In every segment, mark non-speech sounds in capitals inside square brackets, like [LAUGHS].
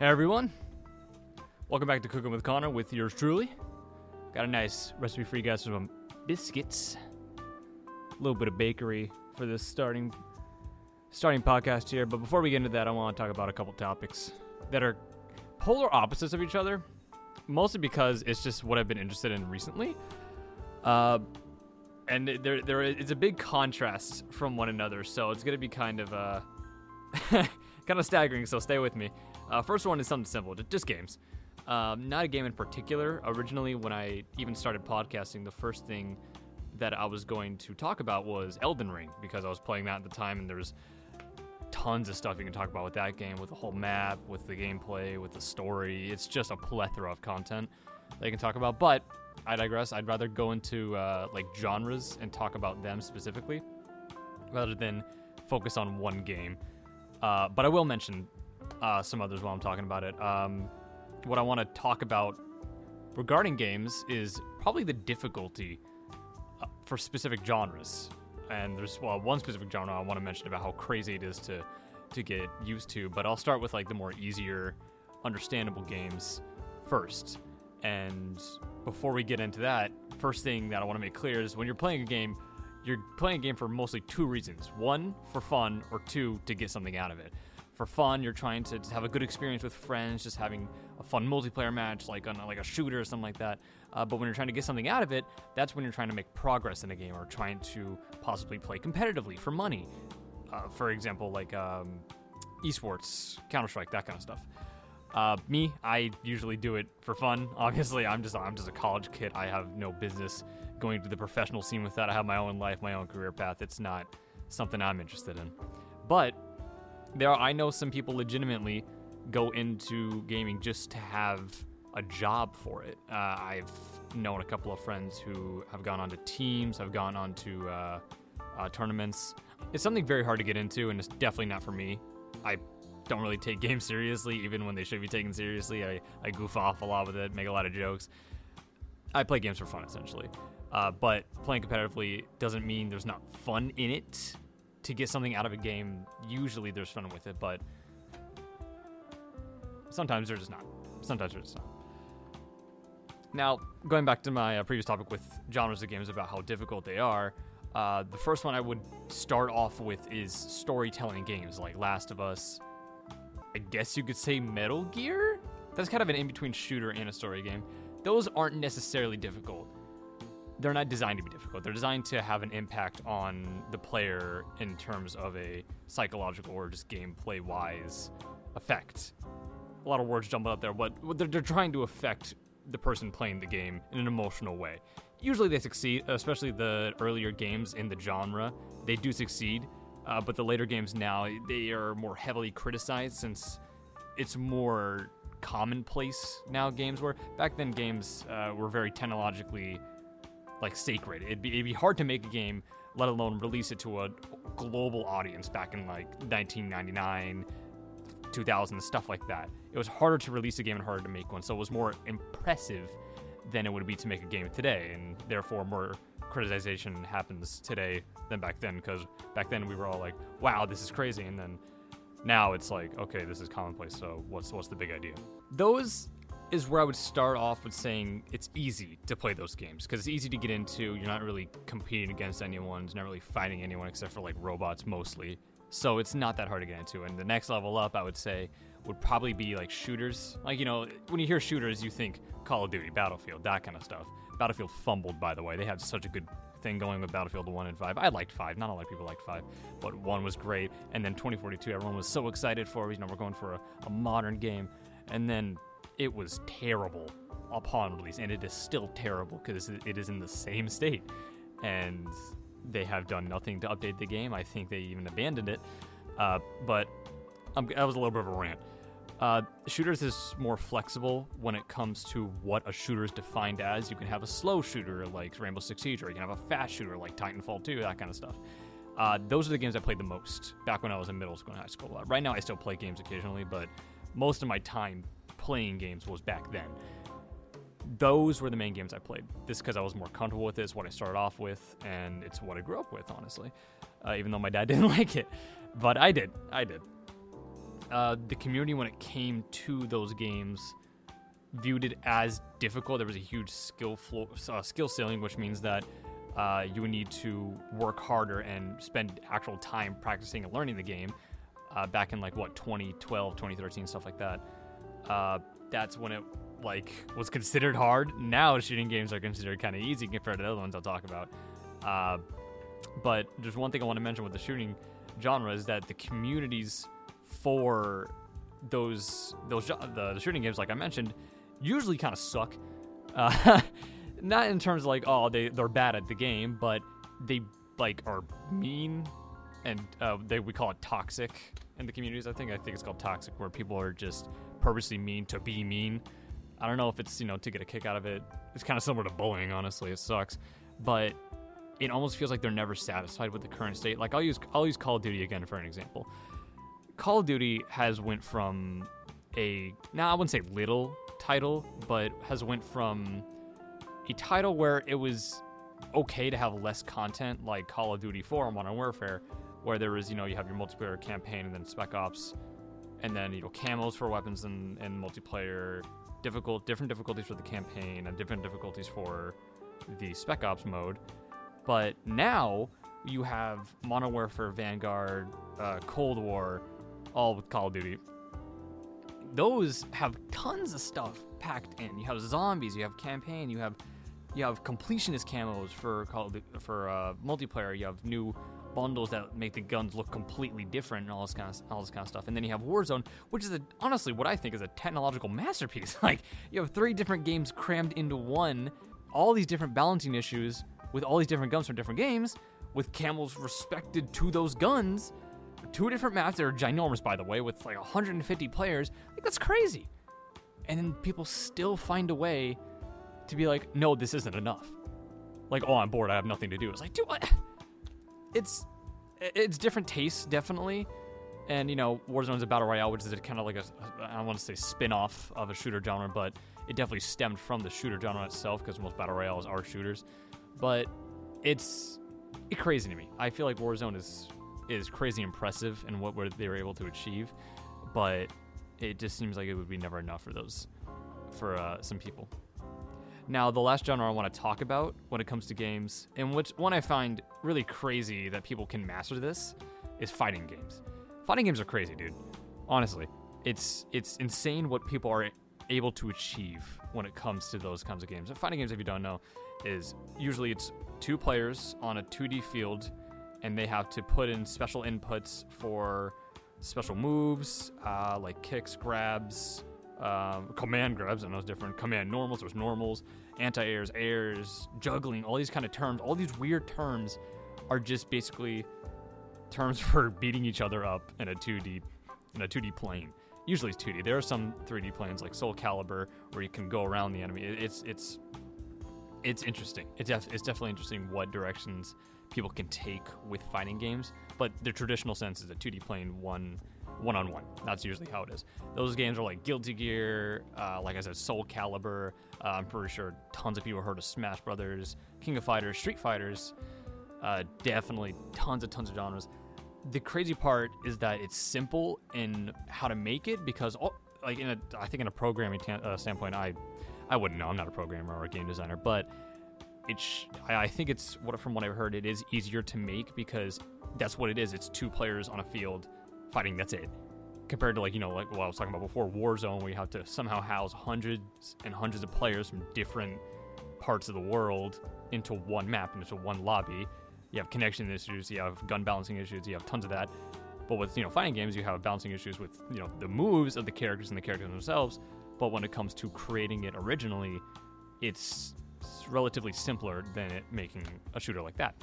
Hey everyone, welcome back to Cookin' with Connor with yours truly. Got a nice recipe for you guys for some biscuits, a little bit of bakery for this starting starting podcast here. But before we get into that, I want to talk about a couple topics that are polar opposites of each other, mostly because it's just what I've been interested in recently. Uh, and there there is a big contrast from one another, so it's gonna be kind of uh, [LAUGHS] kind of staggering. So stay with me. Uh, first one is something simple, just games. Um, not a game in particular. Originally, when I even started podcasting, the first thing that I was going to talk about was Elden Ring because I was playing that at the time, and there's tons of stuff you can talk about with that game, with the whole map, with the gameplay, with the story. It's just a plethora of content that you can talk about. But I digress. I'd rather go into uh, like genres and talk about them specifically rather than focus on one game. Uh, but I will mention uh, some others while I'm talking about it. Um, what I want to talk about regarding games is probably the difficulty uh, for specific genres. And there's well one specific genre I want to mention about how crazy it is to to get used to. But I'll start with like the more easier, understandable games first. And before we get into that, first thing that I want to make clear is when you're playing a game, you're playing a game for mostly two reasons: one, for fun, or two, to get something out of it. For fun, you're trying to have a good experience with friends, just having a fun multiplayer match, like on a, like a shooter or something like that. Uh, but when you're trying to get something out of it, that's when you're trying to make progress in a game or trying to possibly play competitively for money. Uh, for example, like um, esports, Counter Strike, that kind of stuff. Uh, me, I usually do it for fun. [LAUGHS] Obviously, I'm just I'm just a college kid. I have no business going to the professional scene with that. I have my own life, my own career path. It's not something I'm interested in. But there, are, I know some people legitimately go into gaming just to have a job for it. Uh, I've known a couple of friends who have gone on to teams, have gone on to uh, uh, tournaments. It's something very hard to get into, and it's definitely not for me. I don't really take [LAUGHS] games seriously, even when they should be taken seriously. I, I goof off a lot with it, make a lot of jokes. I play games for fun, essentially. Uh, but playing competitively doesn't mean there's not fun in it. To get something out of a game, usually there's fun with it, but sometimes there's just not. Sometimes there's just not. Now, going back to my uh, previous topic with genres of games about how difficult they are, uh, the first one I would start off with is storytelling games like Last of Us. I guess you could say Metal Gear? That's kind of an in between shooter and a story game. Those aren't necessarily difficult. They're not designed to be difficult. They're designed to have an impact on the player in terms of a psychological or just gameplay wise effect. A lot of words jumbled up there, but they're, they're trying to affect the person playing the game in an emotional way. Usually they succeed, especially the earlier games in the genre. They do succeed, uh, but the later games now they are more heavily criticized since it's more commonplace now. Games were back then games uh, were very technologically like sacred. It'd be, it'd be hard to make a game, let alone release it to a global audience back in like 1999, 2000, stuff like that. It was harder to release a game and harder to make one, so it was more impressive than it would be to make a game today, and therefore more criticization happens today than back then. Because back then we were all like, "Wow, this is crazy," and then now it's like, "Okay, this is commonplace. So what's what's the big idea?" Those is where I would start off with saying it's easy to play those games because it's easy to get into. You're not really competing against anyone. You're not really fighting anyone except for like robots mostly. So it's not that hard to get into. And the next level up, I would say, would probably be like shooters. Like, you know, when you hear shooters, you think Call of Duty, Battlefield, that kind of stuff. Battlefield fumbled, by the way. They had such a good thing going with Battlefield 1 and 5. I liked 5. Not a lot of people liked 5, but 1 was great. And then 2042, everyone was so excited for. You know, we're going for a, a modern game. And then it was terrible upon release, and it is still terrible because it is in the same state. And they have done nothing to update the game. I think they even abandoned it. Uh, but um, that was a little bit of a rant. Uh, shooters is more flexible when it comes to what a shooter is defined as. You can have a slow shooter like Rainbow Six Siege, or you can have a fast shooter like Titanfall 2, that kind of stuff. Uh, those are the games I played the most back when I was in middle school and high school. Uh, right now, I still play games occasionally, but most of my time playing games was back then. Those were the main games I played. This because I was more comfortable with this, what I started off with, and it's what I grew up with, honestly. Uh, even though my dad [LAUGHS] didn't like it, but I did. I did. uh, the community when it came to those games viewed it as difficult. There was a huge skill floor, uh, skill ceiling, which means that uh, you would need to work harder and spend actual time practicing and learning the game. Uh, back in like what 2012, 2013, stuff like that. Uh, that's when it like was considered hard. Now shooting games are considered kind of easy compared to the other ones I'll talk about. Uh, but there's one thing I want to mention with the shooting genre is that the communities for those those the, the shooting games, like I mentioned, usually kind of suck. Uh, [LAUGHS] not in terms of like oh they they're bad at the game, but they like are mean and uh, they we call it toxic in the communities. I think I think it's called toxic, where people are just purposely mean to be mean. I don't know if it's you know to get a kick out of it. It's kind of similar to bullying, honestly. It sucks, but it almost feels like they're never satisfied with the current state. Like I'll use I'll use Call of Duty again for an example. Call of Duty has went from a now I wouldn't say little title, but has went from a title where it was okay to have less content like Call of Duty 4 and Modern Warfare, where there was, you know, you have your multiplayer campaign and then Spec Ops, and then, you know, camos for weapons and, and multiplayer, difficult, different difficulties for the campaign and different difficulties for the Spec Ops mode. But now you have Modern Warfare, Vanguard, uh, Cold War, all with Call of Duty. Those have tons of stuff packed in. You have zombies, you have campaign, you have you have completionist camos for Call of Duty, for uh, multiplayer. You have new bundles that make the guns look completely different and all this kind of all this kind of stuff. And then you have Warzone, which is a, honestly what I think is a technological masterpiece. [LAUGHS] like you have three different games crammed into one, all these different balancing issues with all these different guns from different games, with camos respected to those guns. Two different maps that are ginormous, by the way, with like 150 players. Like that's crazy. And then people still find a way to be like, no, this isn't enough. Like, oh, I'm bored. I have nothing to do. It's like, dude, what? [LAUGHS] It's it's different tastes, definitely. And you know, Warzone's a battle royale, which is kind of like a I don't want to say spin-off of a shooter genre, but it definitely stemmed from the shooter genre itself because most battle royales are shooters. But it's it's crazy to me. I feel like Warzone is is crazy impressive and what they were able to achieve, but it just seems like it would be never enough for those for uh, some people. Now, the last genre I want to talk about when it comes to games, and which one I find really crazy that people can master this, is fighting games. Fighting games are crazy, dude. Honestly, it's it's insane what people are able to achieve when it comes to those kinds of games. And fighting games, if you don't know, is usually it's two players on a 2D field, and they have to put in special inputs for special moves, uh, like kicks, grabs, um, command grabs, and those different. Command normals, there's normals, anti airs, airs, juggling, all these kind of terms. All these weird terms are just basically terms [LAUGHS] for beating each other up in a 2D in a 2D plane. Usually it's 2D. There are some 3D planes like Soul Calibur where you can go around the enemy. It's it's it's interesting. It's, def- it's definitely interesting what directions people can take with fighting games. But the traditional sense is a 2D plane, one one on one. That's usually how it is. Those games are like Guilty Gear, uh, like I said, Soul Calibur. Uh, I'm pretty sure tons of people heard of Smash Brothers, King of Fighters, Street Fighters. Uh, definitely tons and tons of genres. The crazy part is that it's simple in how to make it because, all, like in a, I think in a programming t- uh, standpoint, I, I wouldn't know. I'm not a programmer or a game designer, but it's I, I think it's what from what I've heard, it is easier to make because that's what it is. It's two players on a field fighting. That's it. Compared to like you know like what I was talking about before, Warzone, we have to somehow house hundreds and hundreds of players from different parts of the world into one map and into one lobby. You have connection issues, you have gun balancing issues, you have tons of that. But with you know fighting games, you have balancing issues with you know the moves of the characters and the characters themselves. But when it comes to creating it originally, it's relatively simpler than it making a shooter like that.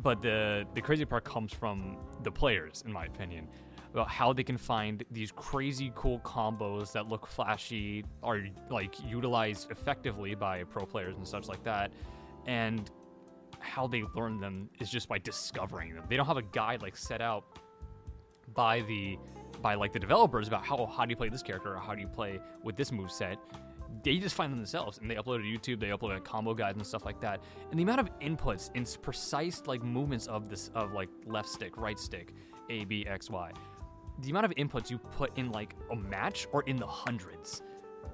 But the the crazy part comes from the players, in my opinion, about how they can find these crazy cool combos that look flashy, are like utilized effectively by pro players and such like that, and how they learn them is just by discovering them. They don't have a guide like set out by the by like the developers about how how do you play this character or how do you play with this move set they just find them themselves and they upload to YouTube. They upload like combo guides and stuff like that. And the amount of inputs and precise like movements of this of like left stick, right stick, A, B, X, Y. the amount of inputs you put in like a match or in the hundreds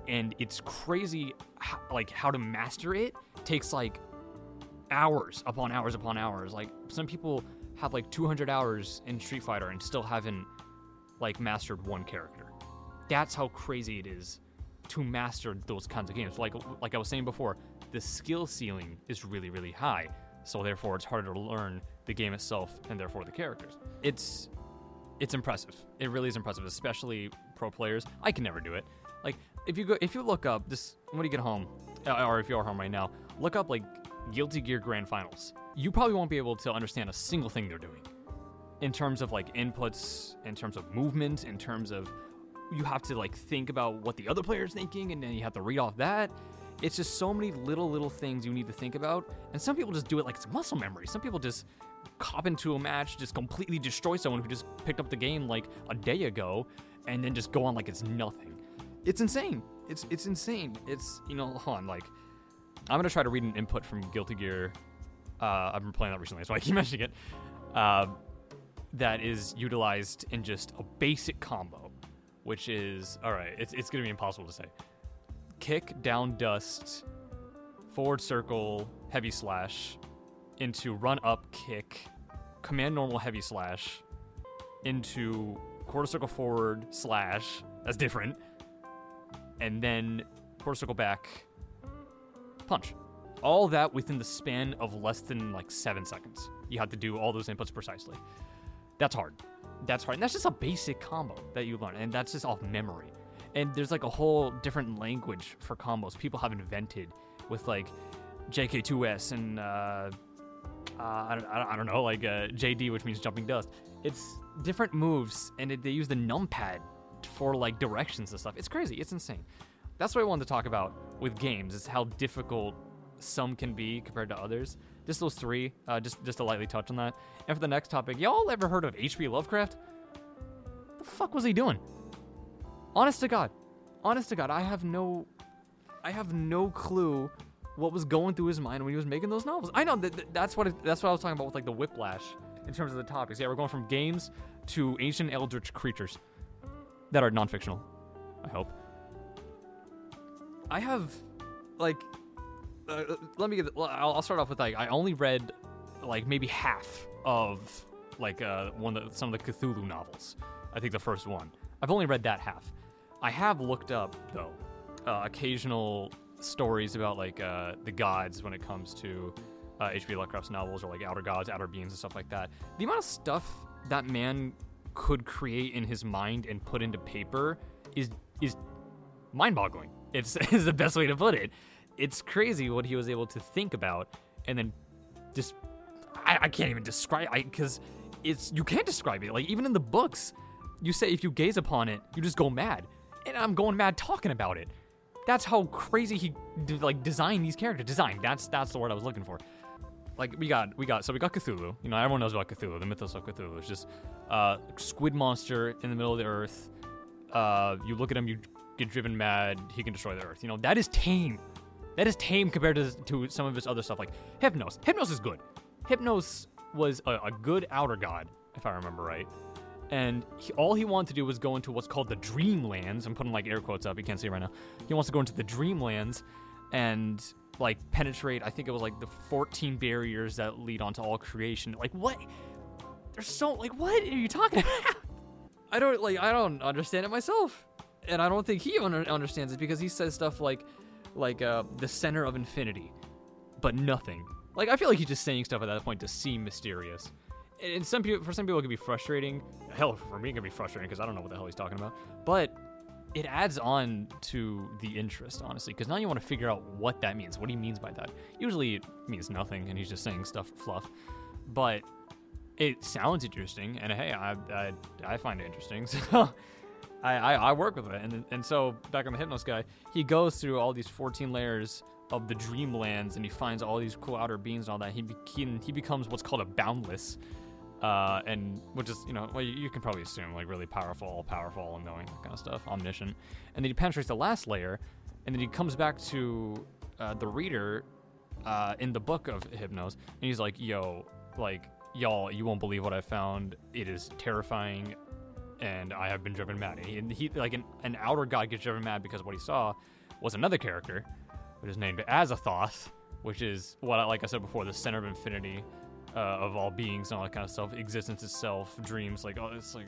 and it's crazy how, like how to master it takes like hours upon hours upon hours like some people have like 200 hours in street fighter and still haven't like mastered one character that's how crazy it is to master those kinds of games. Like like i was saying before the skill ceiling is really really high. So therefore it's harder to learn the game itself and therefore the characters. It's it's impressive. It really is impressive especially pro players. I can never do it. Like if you go if you look up this when you get home uh, or if you're home right now look up like guilty gear grand finals. You probably won't be able to understand a single thing they're doing in terms of like inputs in terms of movement in terms of you have to like think about what the other player is thinking and then you have to read off that. It's just so many little little things you need to think about and some people just do it like it's muscle memory. Some people just cop into a match just completely destroy someone who just picked up the game like a day ago and then just go on like it's nothing. It's insane. It's it's insane. It's you know hold on like i'm gonna try to read an input from guilty gear uh, i've been playing that recently so i keep [LAUGHS] mentioning it uh, that is utilized in just a basic combo which is all right it's, it's gonna be impossible to say. Kick down dust forward circle heavy slash into run up kick command normal heavy slash into quarter circle forward slash that's different and then quarter circle back punch. All that within the span of less than like seven seconds. You have to do all those inputs precisely. That's hard that's hard. And that's just a basic combo that you learn and that's just off memory. And there's like a whole different language for combos. People have invented with like jk2s and uh, uh, I, don't, I don't know like uh, jd which means jumping dust. It's different moves and it, they use the numpad for like directions and stuff. It's crazy. It's insane. That's what i wanted to talk about with games is how difficult some can be compared to others just those three uh, just just to lightly touch on that. And for the next topic y'all ever heard of hp lovecraft? The fuck was he doing? Honest to god. Honest to god i have no i have no clue what was going through his mind when he was making those novels. I know that that- that's what that's what i was talking about with like the whiplash in terms of the topics. Yeah we're going from games to ancient eldritch creatures that are non-fictional i hope. I have like uh, let me get I'll, I'll start off with like i only read like maybe half of like uh one of the, some of the cthulhu novels i think the first one i've only read that half i have looked up though uh, occasional stories about like uh, the gods when it comes to uh, H.P. Lovecraft's novels or like outer gods, outer beings, and stuff like that. The amount of stuff that man could create in his mind and put into paper is is mind-boggling. It's [LAUGHS] is the best way to put it. It's crazy what he was able to think about and then just I, I can't even describe I because it's you can't describe it. Like even in the books, you say if you gaze upon it, you just go mad, and I'm going mad talking about it. That's how crazy he d- like designed these characters. Design. That's that's the word I was looking for. Like we got we got so we got Cthulhu. You know everyone knows about Cthulhu. The mythos of Cthulhu is just uh, squid monster in the middle of the earth. Uh, you look at him, you get driven mad. He can destroy the earth. You know that is tame. That is tame compared to, to some of his other stuff like Hypnos. Hypnos is good. Hypnos was a, a good outer god, if I remember right. And he, all he wanted to do was go into what's called the Dreamlands. I'm putting like air quotes up. You can't see it right now. He wants to go into the Dreamlands and like penetrate. I think it was like the 14 barriers that lead onto all creation. Like what? There's so like what are you talking about? [LAUGHS] I don't like I don't understand it myself, and I don't think he under- understands it because he says stuff like like uh, the center of infinity, but nothing. Like I feel like he's just saying stuff at that point to seem mysterious. And some people, for some people, it can be frustrating. Hell, for me, it can be frustrating because I don't know what the hell he's talking about. But it adds on to the interest, honestly, because now you want to figure out what that means. What he means by that. Usually, it means nothing, and he's just saying stuff fluff. But it sounds interesting, and hey, I I, I find it interesting. [LAUGHS] So. I, I, I work with it, and and so back on the Hypnos guy, he goes through all these 14 layers of the Dreamlands, and he finds all these cool outer beings and all that. He be, he, he becomes what's called a Boundless, uh, and which is you know well you, you can probably assume like really powerful, all powerful, all knowing that kind of stuff, omniscient. And then he penetrates the last layer, and then he comes back to uh, the reader uh, in the book of Hypnos, and he's like, "Yo, like y'all, you won't believe what I found. It is terrifying. And I have been driven mad. He, he like an, an outer god gets driven mad because what he saw was another character, which is named Azathoth, which is what, I, like I said before, the center of infinity uh, of all beings and all that kind of stuff. Existence itself, dreams, like oh, it's like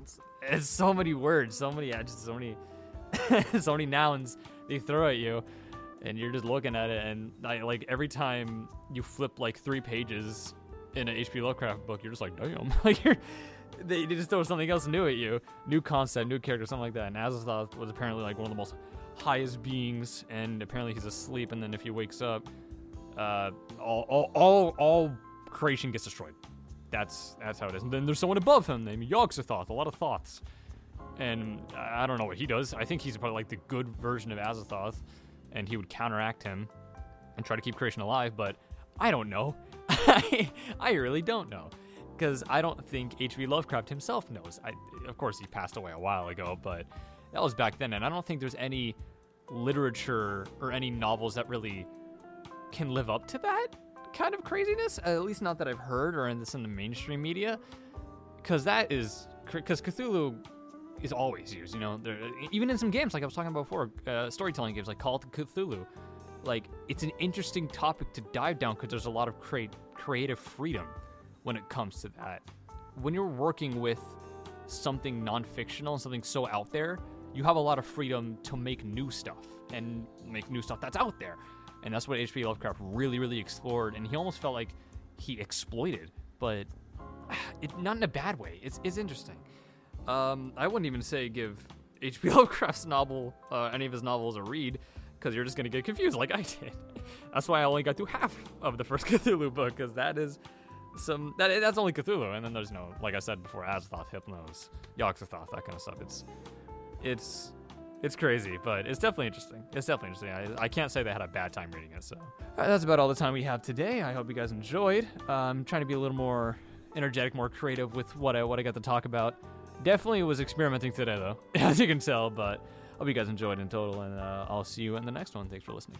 it's, it's so many words, so many just so many, [LAUGHS] so many nouns they throw at you, and you're just looking at it, and I, like every time you flip like three pages in an H.P. Lovecraft book, you're just like, damn, [LAUGHS] like you're. They, just throw something else new at you, new concept, new character, something like that. And Azathoth was apparently like one of the most highest beings, and apparently he's asleep. And then if he wakes up, uh, all, all, all, all creation gets destroyed. That's that's how it is. And then there's someone above him named Yog-Sothoth. A lot of thoughts, and I don't know what he does. I think he's probably like the good version of Azathoth, and he would counteract him and try to keep creation alive. But I don't know. [LAUGHS] I really don't know because I don't think H.P. Lovecraft himself knows. I, of course, he passed away a while ago, but that was back then, and I don't think there's any literature or any novels that really can live up to that kind of craziness. At least not that I've heard or in this in the mainstream media, because that is because Cthulhu is always used. You know, there, even in some games like I was talking about before, uh, storytelling games like Call of Cthulhu. Like it's an interesting topic to dive down because there's a lot of creative freedom when it comes to that. When you're working with something non-fictional and something so out there, you have a lot of freedom to make new stuff and make new stuff that's out there. And that's what H.P. Lovecraft really, really explored. And he almost felt like he exploited, but [SIGHS] it, not in a bad way. It's, it's interesting. Um, I wouldn't even say give H.P. [LAUGHS] Lovecraft's novel, uh, any of his novels, a read, because you're just going to get confused like I did. [LAUGHS] That's why I only got through half of the first [LAUGHS] Cthulhu book, because that is some that that's only Cthulhu, and then there's no like I said before, Azathoth, Hypnos, Yog-Sothoth, that kind of stuff. It's it's it's crazy, but it's definitely interesting. It's definitely interesting. I, I can't say they had a bad time reading it. So right, that's about all the time we have today. I hope you guys enjoyed. I'm um, trying to be a little more energetic, more creative with what I what I got to talk about. Definitely was experimenting today though, [LAUGHS] as you can tell. But hope you guys enjoyed in total, and uh, I'll see you in the next one. Thanks for listening.